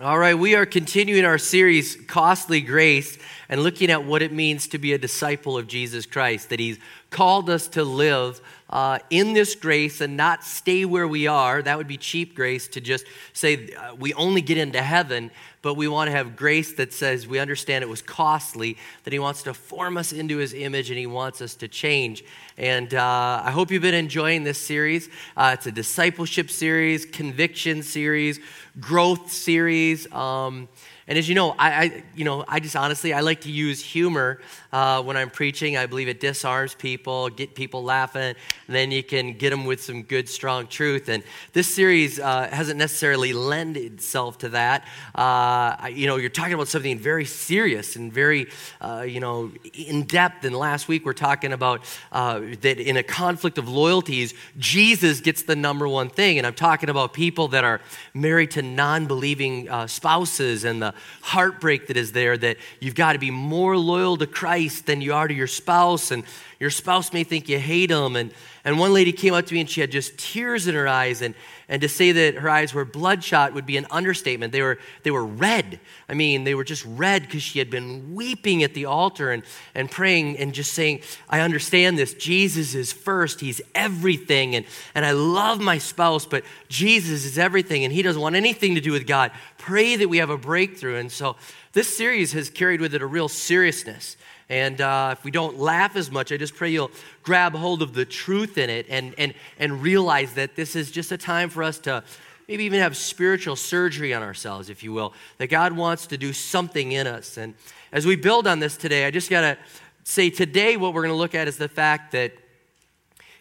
We are continuing our series, Costly Grace, and looking at what it means to be a disciple of Jesus Christ, that He's called us to live uh, in this grace and not stay where we are. That would be cheap grace to just say uh, we only get into heaven, but we want to have grace that says we understand it was costly, that He wants to form us into His image and He wants us to change. And uh, I hope you've been enjoying this series. Uh, it's a discipleship series, conviction series, growth series. Um, and as you know, I, I, you know, I just honestly, I like to use humor uh, when I'm preaching. I believe it disarms people, get people laughing, and then you can get them with some good, strong truth. And this series uh, hasn't necessarily lend itself to that. Uh, you know, you're talking about something very serious and very, uh, you know, in depth. And last week we're talking about uh, that in a conflict of loyalties, Jesus gets the number one thing. And I'm talking about people that are married to non-believing uh, spouses and the heartbreak that is there that you've got to be more loyal to Christ than you are to your spouse, and your spouse may think you hate them. And, and one lady came up to me and she had just tears in her eyes, and, and to say that her eyes were bloodshot would be an understatement. They were, they were red. I mean, they were just red because she had been weeping at the altar and, and praying and just saying, I understand this. Jesus is first, He's everything. And, and I love my spouse, but Jesus is everything, and He doesn't want anything to do with God. Pray that we have a breakthrough. And so this series has carried with it a real seriousness. And uh, if we don't laugh as much, I just pray you'll grab hold of the truth in it and, and, and realize that this is just a time for us to maybe even have spiritual surgery on ourselves, if you will, that God wants to do something in us. And as we build on this today, I just got to say today what we're going to look at is the fact that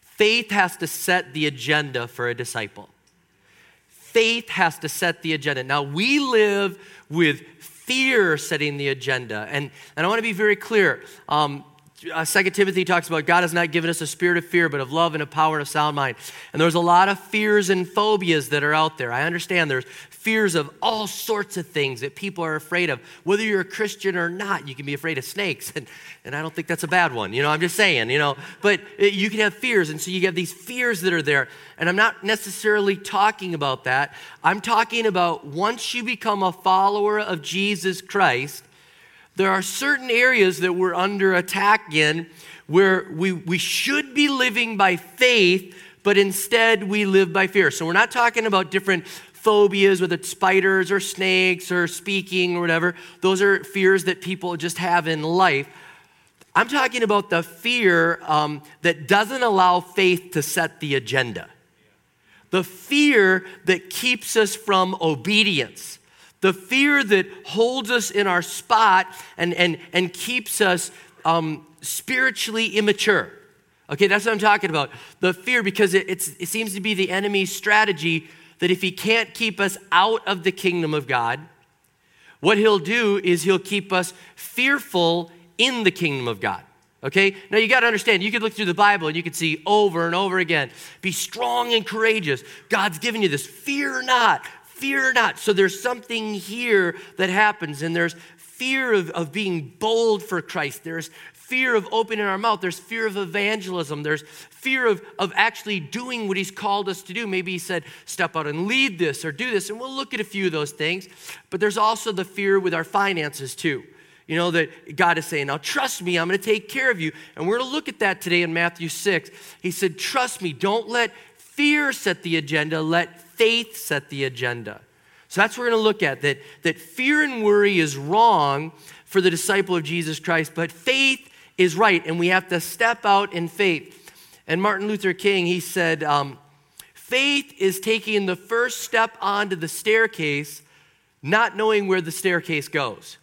faith has to set the agenda for a disciple. Faith has to set the agenda. Now, we live with fear setting the agenda. And, and I want to be very clear. Um, uh, Second Timothy talks about God has not given us a spirit of fear, but of love and of power and of sound mind. And there's a lot of fears and phobias that are out there. I understand there's fears of all sorts of things that people are afraid of. Whether you're a Christian or not, you can be afraid of snakes. And, and I don't think that's a bad one. You know, I'm just saying, you know, but you can have fears. And so you have these fears that are there. And I'm not necessarily talking about that. I'm talking about once you become a follower of Jesus Christ, there are certain areas that we're under attack in where we, we should be living by faith, but instead we live by fear. So we're not talking about different phobias, whether it's spiders or snakes or speaking or whatever. Those are fears that people just have in life. I'm talking about the fear um, that doesn't allow faith to set the agenda. The fear that keeps us from obedience the fear that holds us in our spot and, and, and keeps us um, spiritually immature. Okay, that's what I'm talking about. The fear, because it, it seems to be the enemy's strategy that if he can't keep us out of the kingdom of God, what he'll do is he'll keep us fearful in the kingdom of God. Okay? Now you got to understand, you could look through the Bible and you could see over and over again be strong and courageous. God's given you this. Fear not, fear not. So there's something here that happens, and there's fear of, of being bold for Christ. There's fear of opening our mouth. There's fear of evangelism. There's fear of, of actually doing what He's called us to do. Maybe He said, step out and lead this or do this. And we'll look at a few of those things. But there's also the fear with our finances, too. You know, that God is saying, now trust me, I'm going to take care of you. And we're going to look at that today in Matthew 6. He said, trust me, don't let fear set the agenda, let faith set the agenda. So that's what we're going to look at that, that fear and worry is wrong for the disciple of Jesus Christ, but faith is right, and we have to step out in faith. And Martin Luther King, he said, um, faith is taking the first step onto the staircase, not knowing where the staircase goes.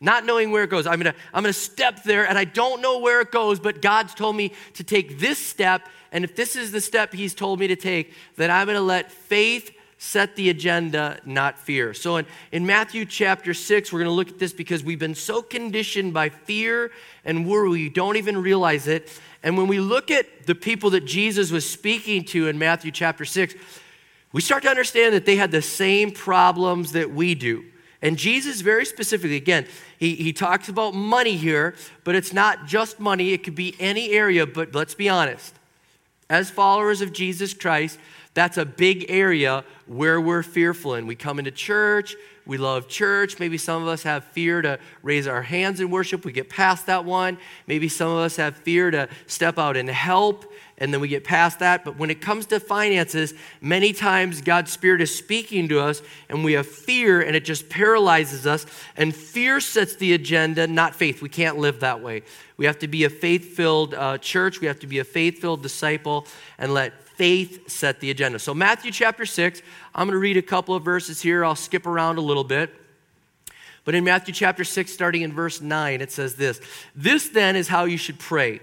Not knowing where it goes. I'm gonna, I'm gonna step there and I don't know where it goes, but God's told me to take this step. And if this is the step He's told me to take, then I'm gonna let faith set the agenda, not fear. So in, in Matthew chapter 6, we're going to look at this because we've been so conditioned by fear and worry, we don't even realize it. And when we look at the people that Jesus was speaking to in Matthew chapter 6, we start to understand that they had the same problems that we do. And Jesus, very specifically, again, he, he talks about money here, but it's not just money, it could be any area. But let's be honest. As followers of Jesus Christ, that's a big area where we're fearful and We come into church, we love church. Maybe some of us have fear to raise our hands in worship. We get past that one. Maybe some of us have fear to step out and help, and then we get past that. But when it comes to finances, many times God's Spirit is speaking to us, and we have fear, and it just paralyzes us. And fear sets the agenda, not faith. We can't live that way. We have to be a faith filled uh, church, we have to be a faith filled disciple, and let faith set the agenda. So, Matthew chapter 6, I'm going to read a couple of verses here. I'll skip around a little bit. But in Matthew chapter 6, starting in verse 9, it says this This then is how you should pray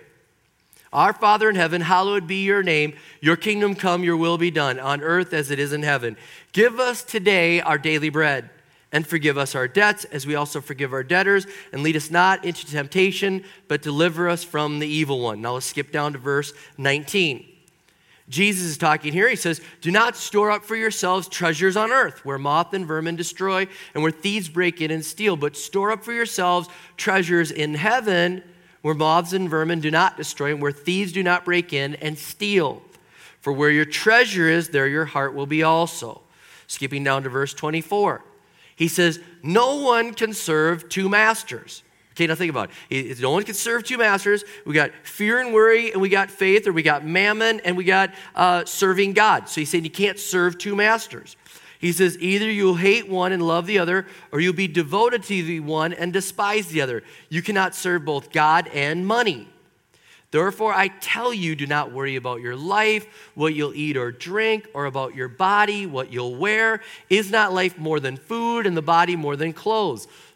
Our Father in heaven, hallowed be your name. Your kingdom come, your will be done, on earth as it is in heaven. Give us today our daily bread. And forgive us our debts as we also forgive our debtors. And lead us not into temptation, but deliver us from the evil one. Now let's skip down to verse 19. Jesus is talking here. He says, Do not store up for yourselves treasures on earth, where moth and vermin destroy and where thieves break in and steal, but store up for yourselves treasures in heaven, where moths and vermin do not destroy and where thieves do not break in and steal. For where your treasure is, there your heart will be also. Skipping down to verse 24. He says, No one can serve two masters. Okay, now think about it. No one can serve two masters. We got fear and worry, and we got faith, or we got mammon, and we got uh, serving God. So he's saying you can't serve two masters. He says, either you'll hate one and love the other, or you'll be devoted to the one and despise the other. You cannot serve both God and money. Therefore, I tell you, do not worry about your life, what you'll eat or drink, or about your body, what you'll wear. Is not life more than food, and the body more than clothes?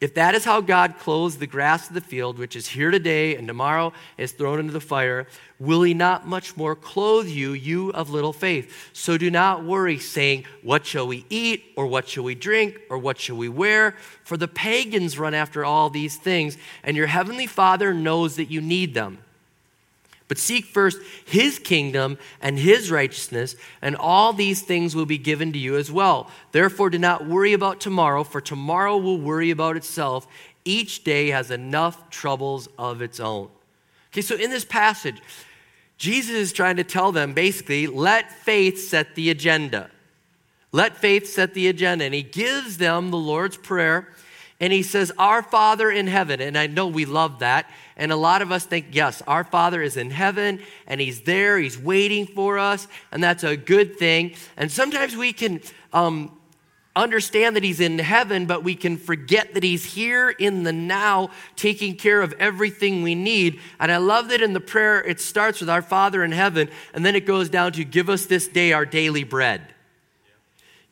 If that is how God clothes the grass of the field, which is here today and tomorrow is thrown into the fire, will he not much more clothe you, you of little faith? So do not worry, saying, What shall we eat, or what shall we drink, or what shall we wear? For the pagans run after all these things, and your heavenly Father knows that you need them. But seek first his kingdom and his righteousness, and all these things will be given to you as well. Therefore, do not worry about tomorrow, for tomorrow will worry about itself. Each day has enough troubles of its own. Okay, so in this passage, Jesus is trying to tell them basically, let faith set the agenda. Let faith set the agenda. And he gives them the Lord's Prayer and he says, Our Father in heaven. And I know we love that. And a lot of us think, yes, our Father is in heaven and he's there, he's waiting for us, and that's a good thing. And sometimes we can um, understand that he's in heaven, but we can forget that he's here in the now, taking care of everything we need. And I love that in the prayer, it starts with our Father in heaven, and then it goes down to give us this day our daily bread.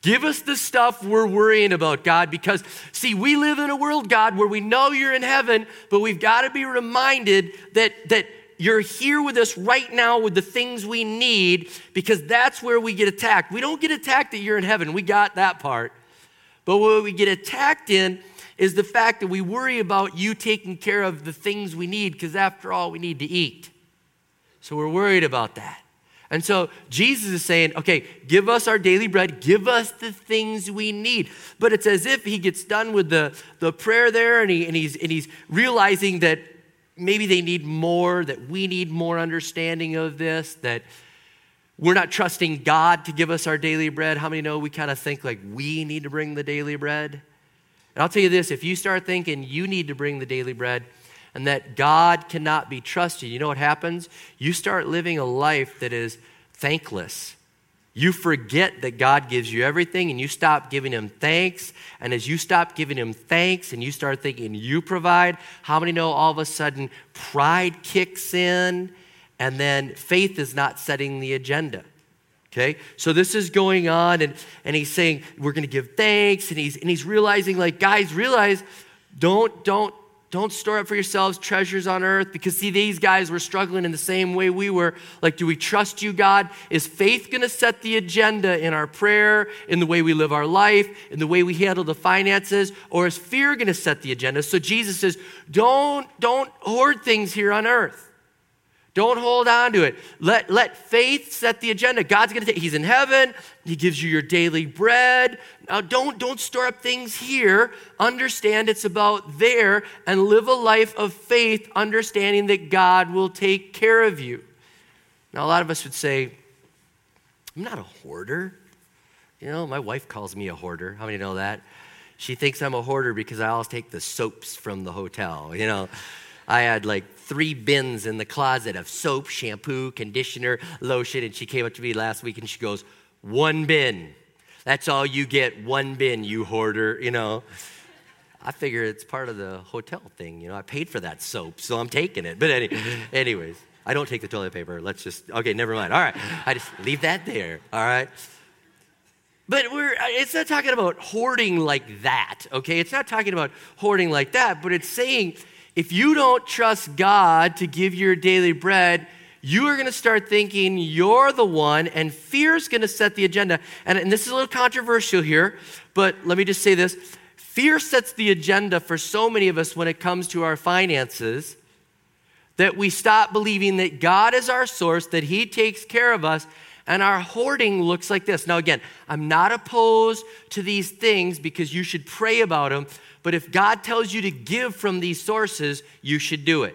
Give us the stuff we're worrying about, God, because see, we live in a world, God, where we know you're in heaven, but we've got to be reminded that, that you're here with us right now with the things we need, because that's where we get attacked. We don't get attacked that you're in heaven, we got that part. But what we get attacked in is the fact that we worry about you taking care of the things we need, because after all, we need to eat. So we're worried about that. And so Jesus is saying, okay, give us our daily bread, give us the things we need. But it's as if he gets done with the, the prayer there and, he, and, he's, and he's realizing that maybe they need more, that we need more understanding of this, that we're not trusting God to give us our daily bread. How many know we kind of think like we need to bring the daily bread? And I'll tell you this if you start thinking you need to bring the daily bread, and that God cannot be trusted, you know what happens? You start living a life that is thankless. You forget that God gives you everything and you stop giving Him thanks. And as you stop giving Him thanks and you start thinking you provide, how many know all of a sudden pride kicks in and then faith is not setting the agenda? Okay, so this is going on, and, and he's saying, We're gonna give thanks, and he's and he's realizing, like, guys, realize don't, don't, don't store up for yourselves treasures on earth because, see, these guys were struggling in the same way we were. Like, do we trust you, God? Is faith going to set the agenda in our prayer, in the way we live our life, in the way we handle the finances, or is fear going to set the agenda? So Jesus says, don't, don't hoard things here on earth. Don't hold on to it. Let, let faith set the agenda. God's going to take, He's in heaven. He gives you your daily bread. Now, don't, don't store up things here. Understand it's about there and live a life of faith, understanding that God will take care of you. Now, a lot of us would say, I'm not a hoarder. You know, my wife calls me a hoarder. How many know that? She thinks I'm a hoarder because I always take the soaps from the hotel, you know. I had like three bins in the closet of soap, shampoo, conditioner, lotion. And she came up to me last week and she goes, One bin. That's all you get, one bin, you hoarder, you know. I figure it's part of the hotel thing. You know, I paid for that soap, so I'm taking it. But any, anyways, I don't take the toilet paper. Let's just, okay, never mind. All right, I just leave that there. All right. But we're, uh, it's not talking about hoarding like that, okay? It's not talking about hoarding like that, but it's saying if you don't trust God to give your daily bread, you are going to start thinking you're the one, and fear is going to set the agenda. And, and, this is a little controversial here, but let me just say this fear sets the agenda for so many of us when it comes to our finances that we stop believing that God is our source, that He takes care of us, and our hoarding looks like this. Now, again, I'm not opposed to these things because you should pray about them, but if God tells you to give from these sources, you should do it.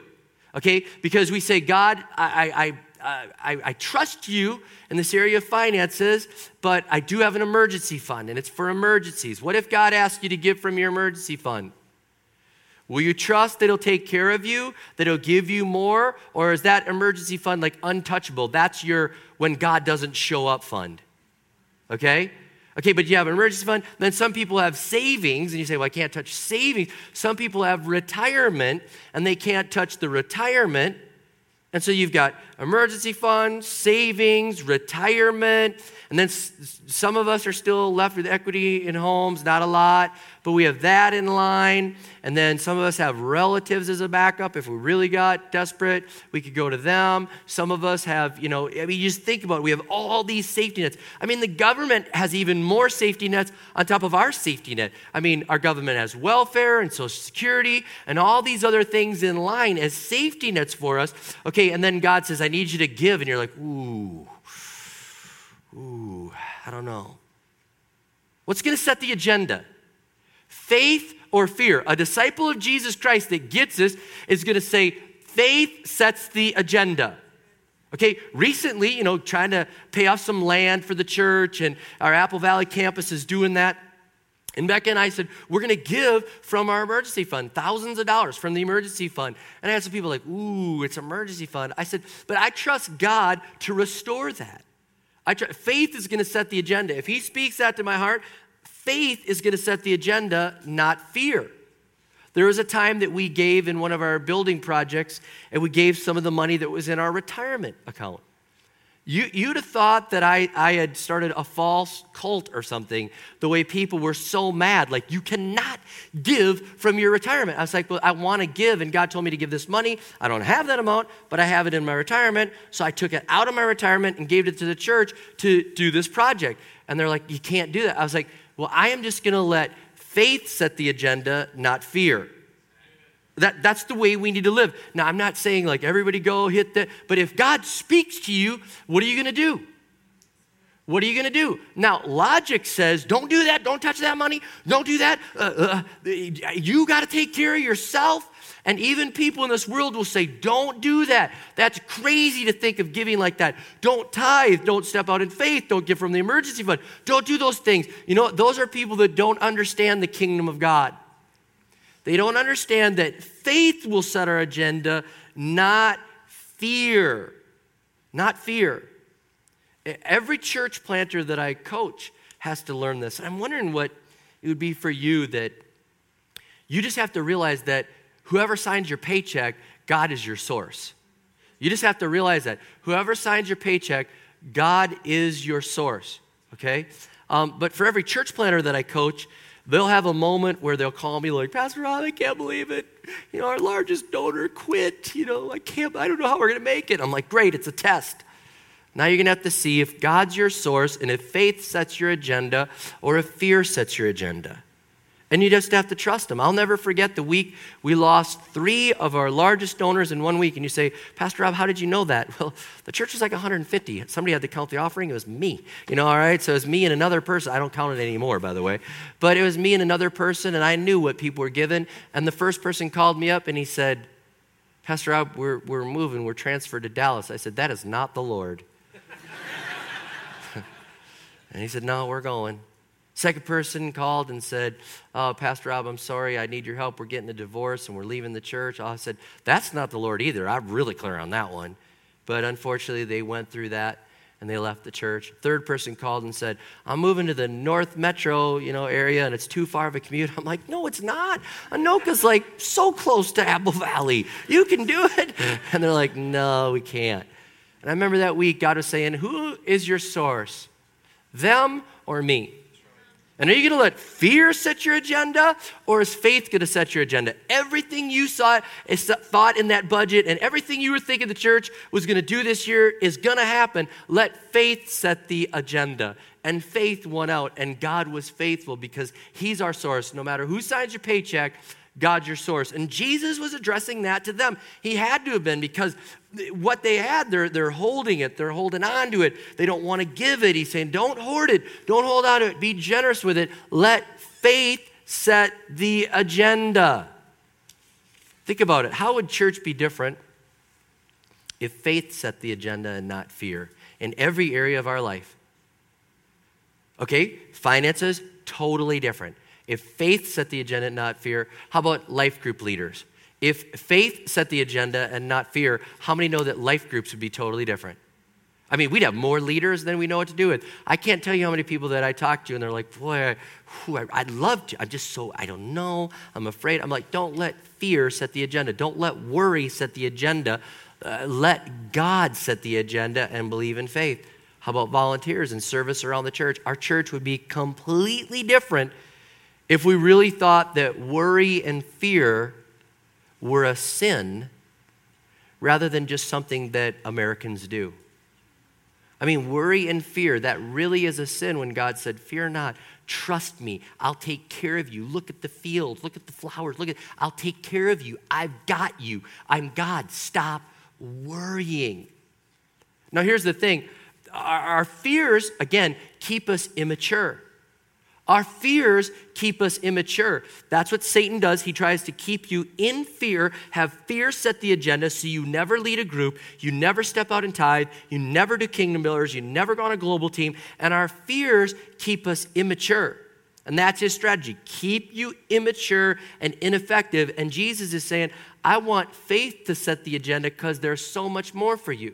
Okay? Because we say, God, I, I, I, I, trust you in this area of finances, but I do have an emergency fund and it's for emergencies. What if God asks you to give from your emergency fund? Will you trust that He'll take care of you, that He'll give you more? Or is that emergency fund like untouchable? That's your when God doesn't show up fund. Okay? Okay, but you have an emergency fund. Then some people have savings, and you say, well, I can't touch savings. Some people have retirement, and they can't touch the retirement. And so you've got emergency fund, savings, retirement, and then some of us are still left with equity in homes, not a lot, but we have that in line. And then some of us have relatives as a backup. If we really got desperate, we could go to them. Some of us have, you know, I mean, just think about it. We have all these safety nets. I mean, the government has even more safety nets on top of our safety net. I mean, our government has welfare and Social Security and all these other things in line as safety nets for us. Okay, and then God says, I need you to give. And you're like, ooh Ooh, I don't know. What's going to set the agenda? Faith or fear? A disciple of Jesus Christ that gets this is going to say, faith sets the agenda. Okay, recently, you know, trying to pay off some land for the church, and our Apple Valley campus is doing that. And Becca and I said, we're going to give from our emergency fund, thousands of dollars from the emergency fund. And I had some people like, ooh, it's emergency fund. I said, but I trust God to restore that. I try, faith is going to set the agenda. If he speaks that to my heart, faith is going to set the agenda, not fear. There was a time that we gave in one of our building projects, and we gave some of the money that was in our retirement account. You, you'd have thought that I, I had started a false cult or something, the way people were so mad. Like, you cannot give from your retirement. I was like, well, I want to give, and God told me to give this money. I don't have that amount, but I have it in my retirement. So I took it out of my retirement and gave it to the church to do this project. And they're like, you can't do that. I was like, well, I am just going to let faith set the agenda, not fear. That, that's the way we need to live. Now, I'm not saying like everybody go hit that, but if God speaks to you, what are you going to do? What are you going to do? Now, logic says, don't do that. Don't touch that money. Don't do that. Uh, uh, you got to take care of yourself. And even people in this world will say, don't do that. That's crazy to think of giving like that. Don't tithe. Don't step out in faith. Don't give from the emergency fund. Don't do those things. You know, those are people that don't understand the kingdom of God. They don't understand that faith will set our agenda, not fear. Not fear. Every church planter that I coach has to learn this. I'm wondering what it would be for you that you just have to realize that whoever signs your paycheck, God is your source. You just have to realize that. Whoever signs your paycheck, God is your source, okay? Um, but for every church planter that I coach, they'll have a moment where they'll call me like, Pastor Rob, I can't believe it. You know, our largest donor quit. You know, I can't, I don't know how we're going to make it. I'm like, great, it's a test. Now you're going to have to see if God's your source and if faith sets your agenda or if fear sets your agenda. And you just have to trust them. I'll never forget the week we lost three of our largest donors in one week. And you say, Pastor Rob, how did you know that? Well, the church was like 150. Somebody had to count the offering. It was me. You know, all right? So it was me and another person. I don't count it anymore, by the way. But it was me and another person, and I knew what people were given. And the first person called me up and he said, Pastor Rob, we're, we're moving. We're transferred to Dallas. I said, That is not the Lord. And he said, No, we're going. Second person called and said, oh, Pastor Rob, I'm sorry, I need your help. We're getting a divorce and we're leaving the church. I said, That's not the Lord either. I'm really clear on that one. But unfortunately, they went through that and they left the church. Third person called and said, I'm moving to the North Metro, you know, area and it's too far of a commute. I'm like, no, it's not. Anoka's like so close to Apple Valley. You can do it. And they're like, no, we can't. And I remember that week, God was saying, Who is your source? Them or me? And are you going to let fear set your agenda or is faith going to set your agenda? Everything you saw is thought in that budget and everything you were thinking the church was going to do this year is going to happen. Let faith set the agenda. And faith won out and God was faithful because he's our source. No matter who signs your paycheck, God's your source. And Jesus was addressing that to them. He had to have been because what they had, they're, they're holding it, they're holding on to it. They don't want to give it. He's saying, don't hoard it, don't hold on to it, be generous with it. Let faith set the agenda. Think about it. How would church be different if faith set the agenda and not fear in every area of our life? Okay, finances, totally different. If faith set the agenda, and not fear, how about life group leaders? If faith set the agenda and not fear, how many know that life groups would be totally different? I mean, we'd have more leaders than we know what to do with. I can't tell you how many people that I talk to and they're like, boy, I, I'd love to. I'm just so, I don't know. I'm afraid. I'm like, don't let fear set the agenda. Don't let worry set the agenda. Uh, let God set the agenda and believe in faith. How about volunteers and service around the church? Our church would be completely different if we really thought that worry and fear were a sin rather than just something that Americans do. I mean, worry and fear, that really is a sin when God said, Fear not, trust me, I'll take care of you. Look at the fields, look at the flowers, look at, I'll take care of you. I've got you. I'm God. Stop worrying. Now, here's the thing our, our fears, again, keep us immature. Our fears keep us immature. That's what Satan does. He tries to keep you in fear, have fear set the agenda so you never lead a group, you never step out and tithe, you never do kingdom builders, you never go on a global team, and our fears keep us immature. And that's his strategy keep you immature and ineffective. And Jesus is saying, I want faith to set the agenda because there's so much more for you.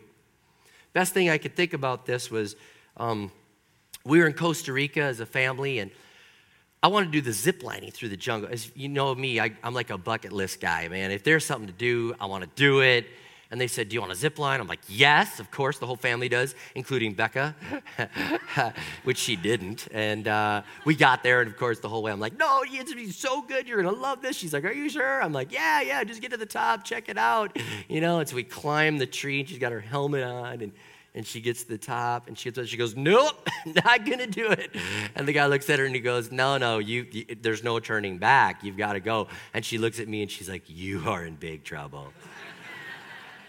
Best thing I could think about this was um, we were in Costa Rica as a family, and I want to do the zip lining through the jungle. As you know me, I, am like a bucket list guy, man. If there's something to do, I want to do it. And they said, Do you want a zip line? I'm like, Yes, of course. The whole family does, including Becca, which she didn't. And uh, we got there, and of course, the whole way, I'm like, No, it's to be so good. You're going to love this. She's like, Are you sure? I'm like, Yeah, yeah, just get to the top, check it out. You know, and so we climb the tree, and she's got her helmet on. And and she gets to the top and she gets she goes nope not gonna do it and the guy looks at her and he goes no no you, you there's no turning back you've got to go and she looks at me and she's like you are in big trouble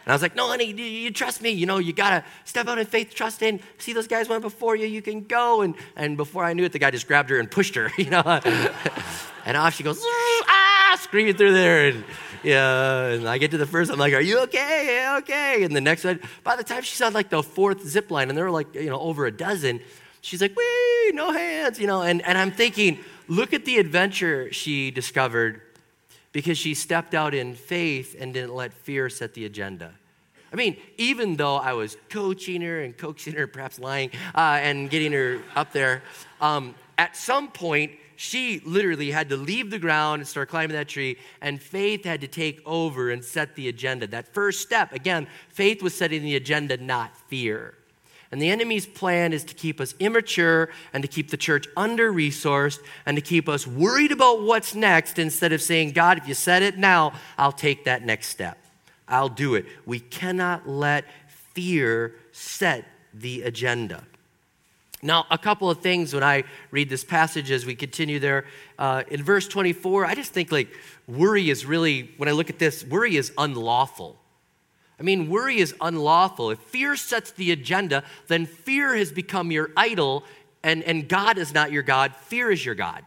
and I was like, no, honey, you, you trust me. You know, you got to step out in faith, trust in. See, those guys went before you. You can go. And, and before I knew it, the guy just grabbed her and pushed her, you know. and off she goes, screaming through there. And yeah, and I get to the first, I'm like, are you okay? Yeah, okay. And the next one, by the time she's on like the fourth zip line, and there were like, you know, over a dozen, she's like, wee, no hands, you know. And, and I'm thinking, look at the adventure she discovered because she stepped out in faith and didn't let fear set the agenda. I mean, even though I was coaching her and coaxing her, perhaps lying, uh, and getting her up there, um, at some point, she literally had to leave the ground and start climbing that tree, and faith had to take over and set the agenda. That first step, again, faith was setting the agenda, not fear. And the enemy's plan is to keep us immature and to keep the church under resourced and to keep us worried about what's next instead of saying, God, if you said it now, I'll take that next step. I'll do it. We cannot let fear set the agenda. Now, a couple of things when I read this passage as we continue there. Uh, in verse 24, I just think like worry is really, when I look at this, worry is unlawful. I mean, worry is unlawful. If fear sets the agenda, then fear has become your idol, and, and God is not your God. Fear is your God.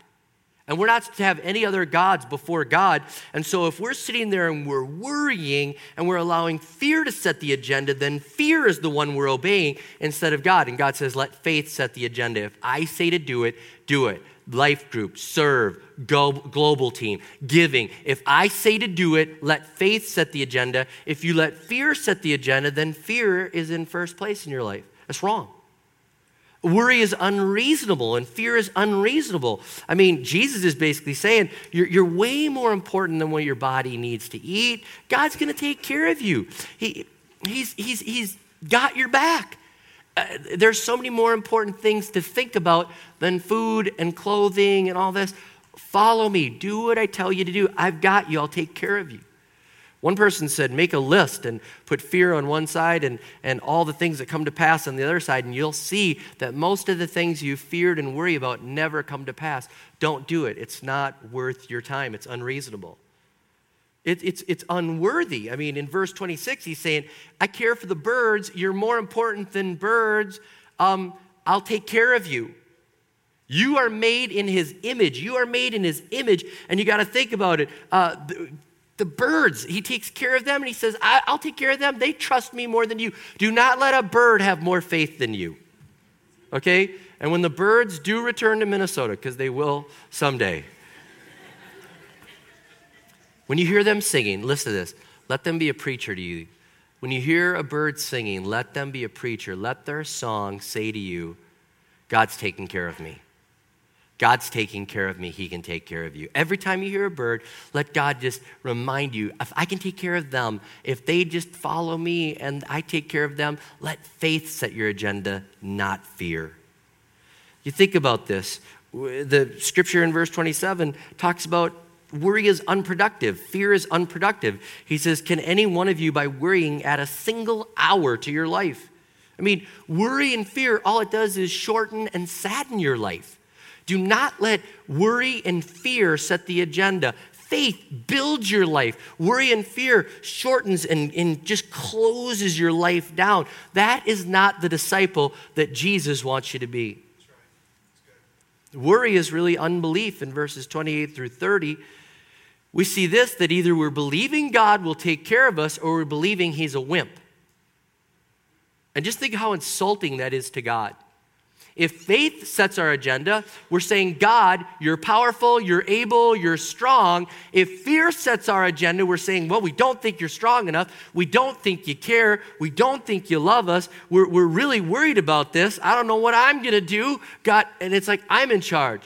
And we're not to have any other gods before God. And so, if we're sitting there and we're worrying and we're allowing fear to set the agenda, then fear is the one we're obeying instead of God. And God says, let faith set the agenda. If I say to do it, do it life group, serve, go, global team, giving. If I say to do it, let faith set the agenda. If you let fear set the agenda, then fear is in first place in your life. That's wrong. Worry is unreasonable and fear is unreasonable. I mean, Jesus is basically saying you're, you're way more important than what your body needs to eat. God's going to take care of you. He, he's, he's, he's got your back. Uh, there's so many more important things to think about than food and clothing and all this. Follow me. Do what I tell you to do. I've got you. I'll take care of you. One person said, make a list and put fear on one side and, and all the things that come to pass on the other side, and you'll see that most of the things you feared and worry about never come to pass. Don't do it. It's not worth your time, it's unreasonable. It, it's, it's unworthy. I mean, in verse 26, he's saying, I care for the birds. You're more important than birds. Um, I'll take care of you. You are made in his image. You are made in his image. And you got to think about it. Uh, the, birds, he takes care of them and he says, I, I'll take care of them. They trust me more than you. Do not let a bird have more faith than you. Okay? And when the birds do return to Minnesota, because they will someday, when you hear them singing, listen to this. Let them be a preacher to you. When you hear a bird singing, let them be a preacher. Let their song say to you, God's taking care of me. God's taking care of me. He can take care of you. Every time you hear a bird, let God just remind you if I can take care of them, if they just follow me and I take care of them, let faith set your agenda, not fear. You think about this. The scripture in verse 27 talks about Worry is unproductive. Fear is unproductive. He says, Can any one of you, by worrying, add a single hour to your life? I mean, worry and fear, all it does is shorten and sadden your life. Do not let worry and fear set the agenda. Faith builds your life. Worry and fear shortens and, and just closes your life down. That is not the disciple that Jesus wants you to be. Worry is really unbelief in verses 28 through 30 we see this that either we're believing God will take care of us or we're believing he's a wimp. And just think how insulting that is to God. If faith sets our agenda, we're saying, God, you're powerful, you're able, you're strong. If fear sets our agenda, we're saying, well, we don't think you're strong enough. We don't think you care. We don't think you love us. We're, we're really worried about this. I don't know what I'm going to do. God, and it's like, I'm in charge.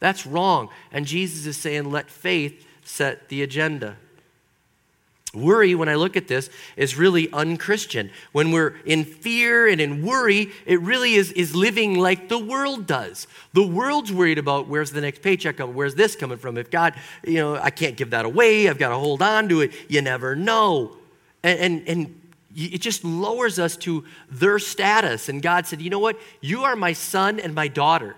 That's wrong. And Jesus is saying, let faith set the agenda. Worry, when I look at this, is really unchristian. When we're in fear and in worry, it really is, is living like the world does. The world's worried about where's the next paycheck coming, where's this coming from? If God, you know, I can't give that away, I've got to hold on to it. You never know. And, and, and it just lowers us to their status. And God said, You know what? You are my son and my daughter.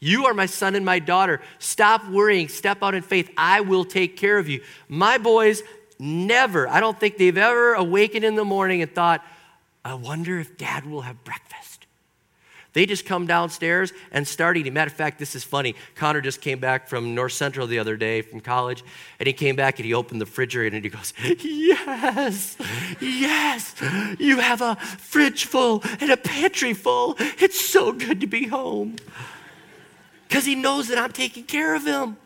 You are my son and my daughter. Stop worrying. Step out in faith. I will take care of you. My boys never, I don't think they've ever awakened in the morning and thought, I wonder if dad will have breakfast. They just come downstairs and start eating. Matter of fact, this is funny. Connor just came back from North Central the other day from college, and he came back and he opened the refrigerator and he goes, Yes, yes, you have a fridge full and a pantry full. It's so good to be home. Because he knows that I'm taking care of him.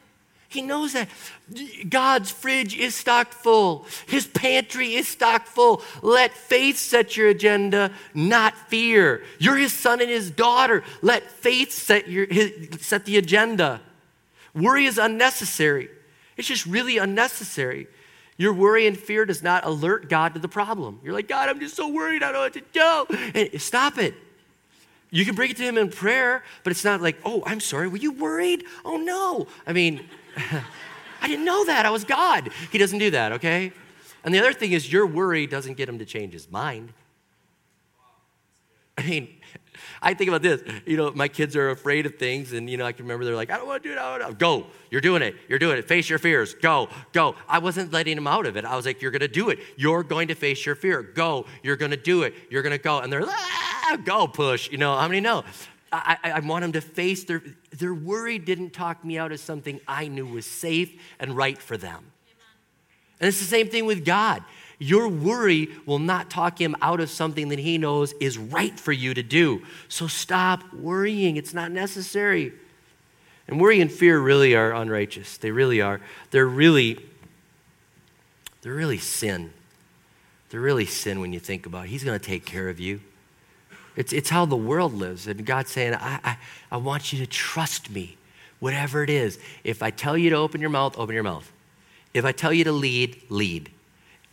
He knows that God's fridge is stocked full. His pantry is stocked full. Let faith set your agenda, not fear. You're his son and his daughter. Let faith set, your, his, set the agenda. Worry is unnecessary. It's just really unnecessary. Your worry and fear does not alert God to the problem. You're like, God, I'm just so worried. I don't know what to do. And stop it. You can bring it to him in prayer, but it's not like, oh, I'm sorry, were you worried? Oh, no. I mean, I didn't know that. I was God. He doesn't do that, okay? And the other thing is, your worry doesn't get him to change his mind. I mean, I think about this. You know, my kids are afraid of things, and you know, I can remember they're like, "I don't want to do it. I don't want to." Go. You're doing it. You're doing it. Face your fears. Go. Go. I wasn't letting them out of it. I was like, "You're going to do it. You're going to face your fear. Go. You're going to do it. You're going to go." And they're, ah, "Go, push." You know, how many know? I, I, want them to face their their worry. Didn't talk me out of something I knew was safe and right for them. And it's the same thing with God. Your worry will not talk him out of something that he knows is right for you to do. So stop worrying. It's not necessary. And worry and fear really are unrighteous. They really are. They're really they're really sin. They're really sin when you think about it. He's going to take care of you. It's, it's how the world lives. And God's saying, I, I, I want you to trust me, whatever it is. If I tell you to open your mouth, open your mouth. If I tell you to lead, lead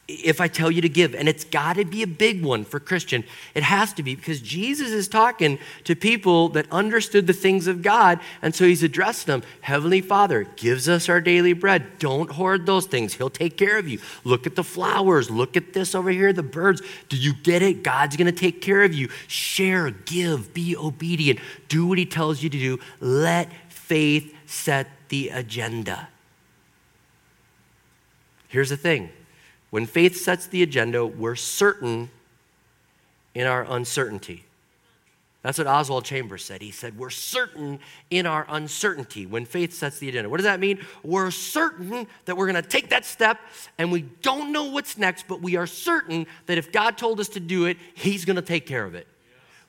if I tell you to give, and it's got to be a big one for Christian. It has to be because Jesus is talking to people that understood the things of God, and so he's addressed them. Heavenly Father gives us our daily bread. Don't hoard those things. He'll take care of you. Look at the flowers. Look at this over here, the birds. Do you get it? God's going to take care of you. Share, give, be obedient. Do what he tells you to do. Let faith set the agenda. Here's the thing when faith sets the agenda, we're certain in our uncertainty. That's what Oswald Chambers said. He said, We're certain in our uncertainty when faith sets the agenda. What does that mean? We're certain that we're going to take that step and we don't know what's next, but we are certain that if God told us to do it, He's going to take care of it.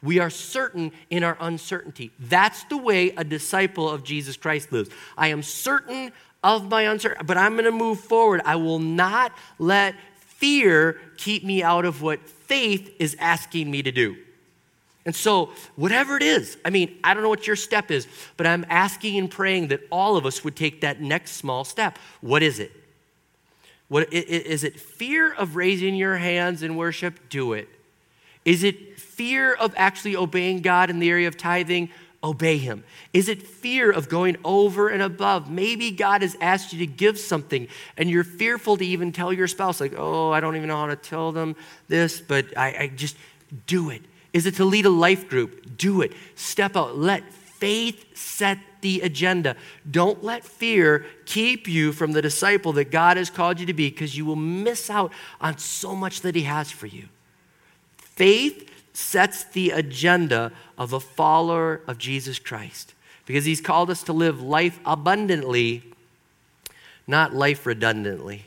We are certain in our uncertainty. That's the way a disciple of Jesus Christ lives. I am certain of my uncertainty, but I'm going to move forward. I will not let fear keep me out of what faith is asking me to do. And so, whatever it is, I mean, I don't know what your step is, but I'm asking and praying that all of us would take that next small step. What is it? What is it fear of raising your hands in worship? Do it. Is it fear of actually obeying God in the area of tithing? Obey him? Is it fear of going over and above? Maybe God has asked you to give something and you're fearful to even tell your spouse, like, oh, I don't even know how to tell them this, but I, I just do it. Is it to lead a life group? Do it. Step out. Let faith set the agenda. Don't let fear keep you from the disciple that God has called you to be because you will miss out on so much that He has for you. Faith sets the agenda of a follower of Jesus Christ because he's called us to live life abundantly, not life redundantly.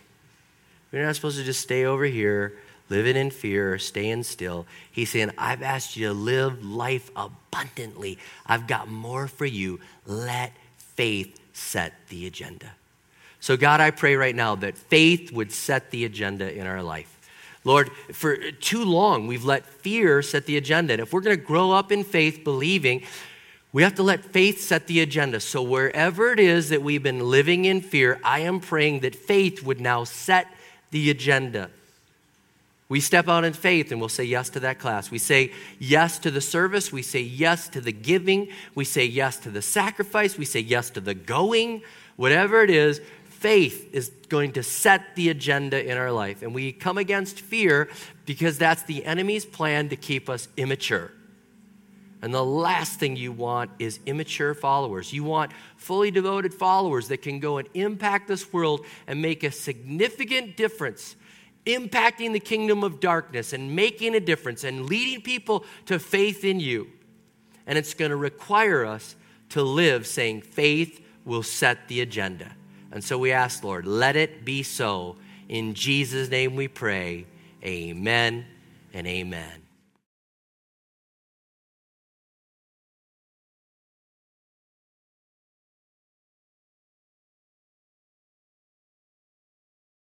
We're not supposed to just stay over here living in fear, staying still. He's saying, I've asked you to live life abundantly. I've got more for you. Let faith set the agenda. So, God, I pray right now that faith would set the agenda in our life. Lord, for too long we've let fear set the agenda. And if we're going to grow up in faith believing, we have to let faith set the agenda. So wherever it is that we've been living in fear, I am praying that faith would now set the agenda. We step out in faith and we'll say yes to that class. We say yes to the service. We say yes to the giving. We say yes to the sacrifice. We say yes to the going. Whatever it is, faith is going to set the agenda in our life. And we come against fear because that's the enemy's plan to keep us immature. And the last thing you want is immature followers. You want fully devoted followers that can go and impact this world and make a significant difference, impacting the kingdom of darkness and making a difference and leading people to faith in you. And it's going to require us to live saying, faith will set the agenda. And so we ask, Lord, let it be so. In Jesus' name we pray. Amen and amen.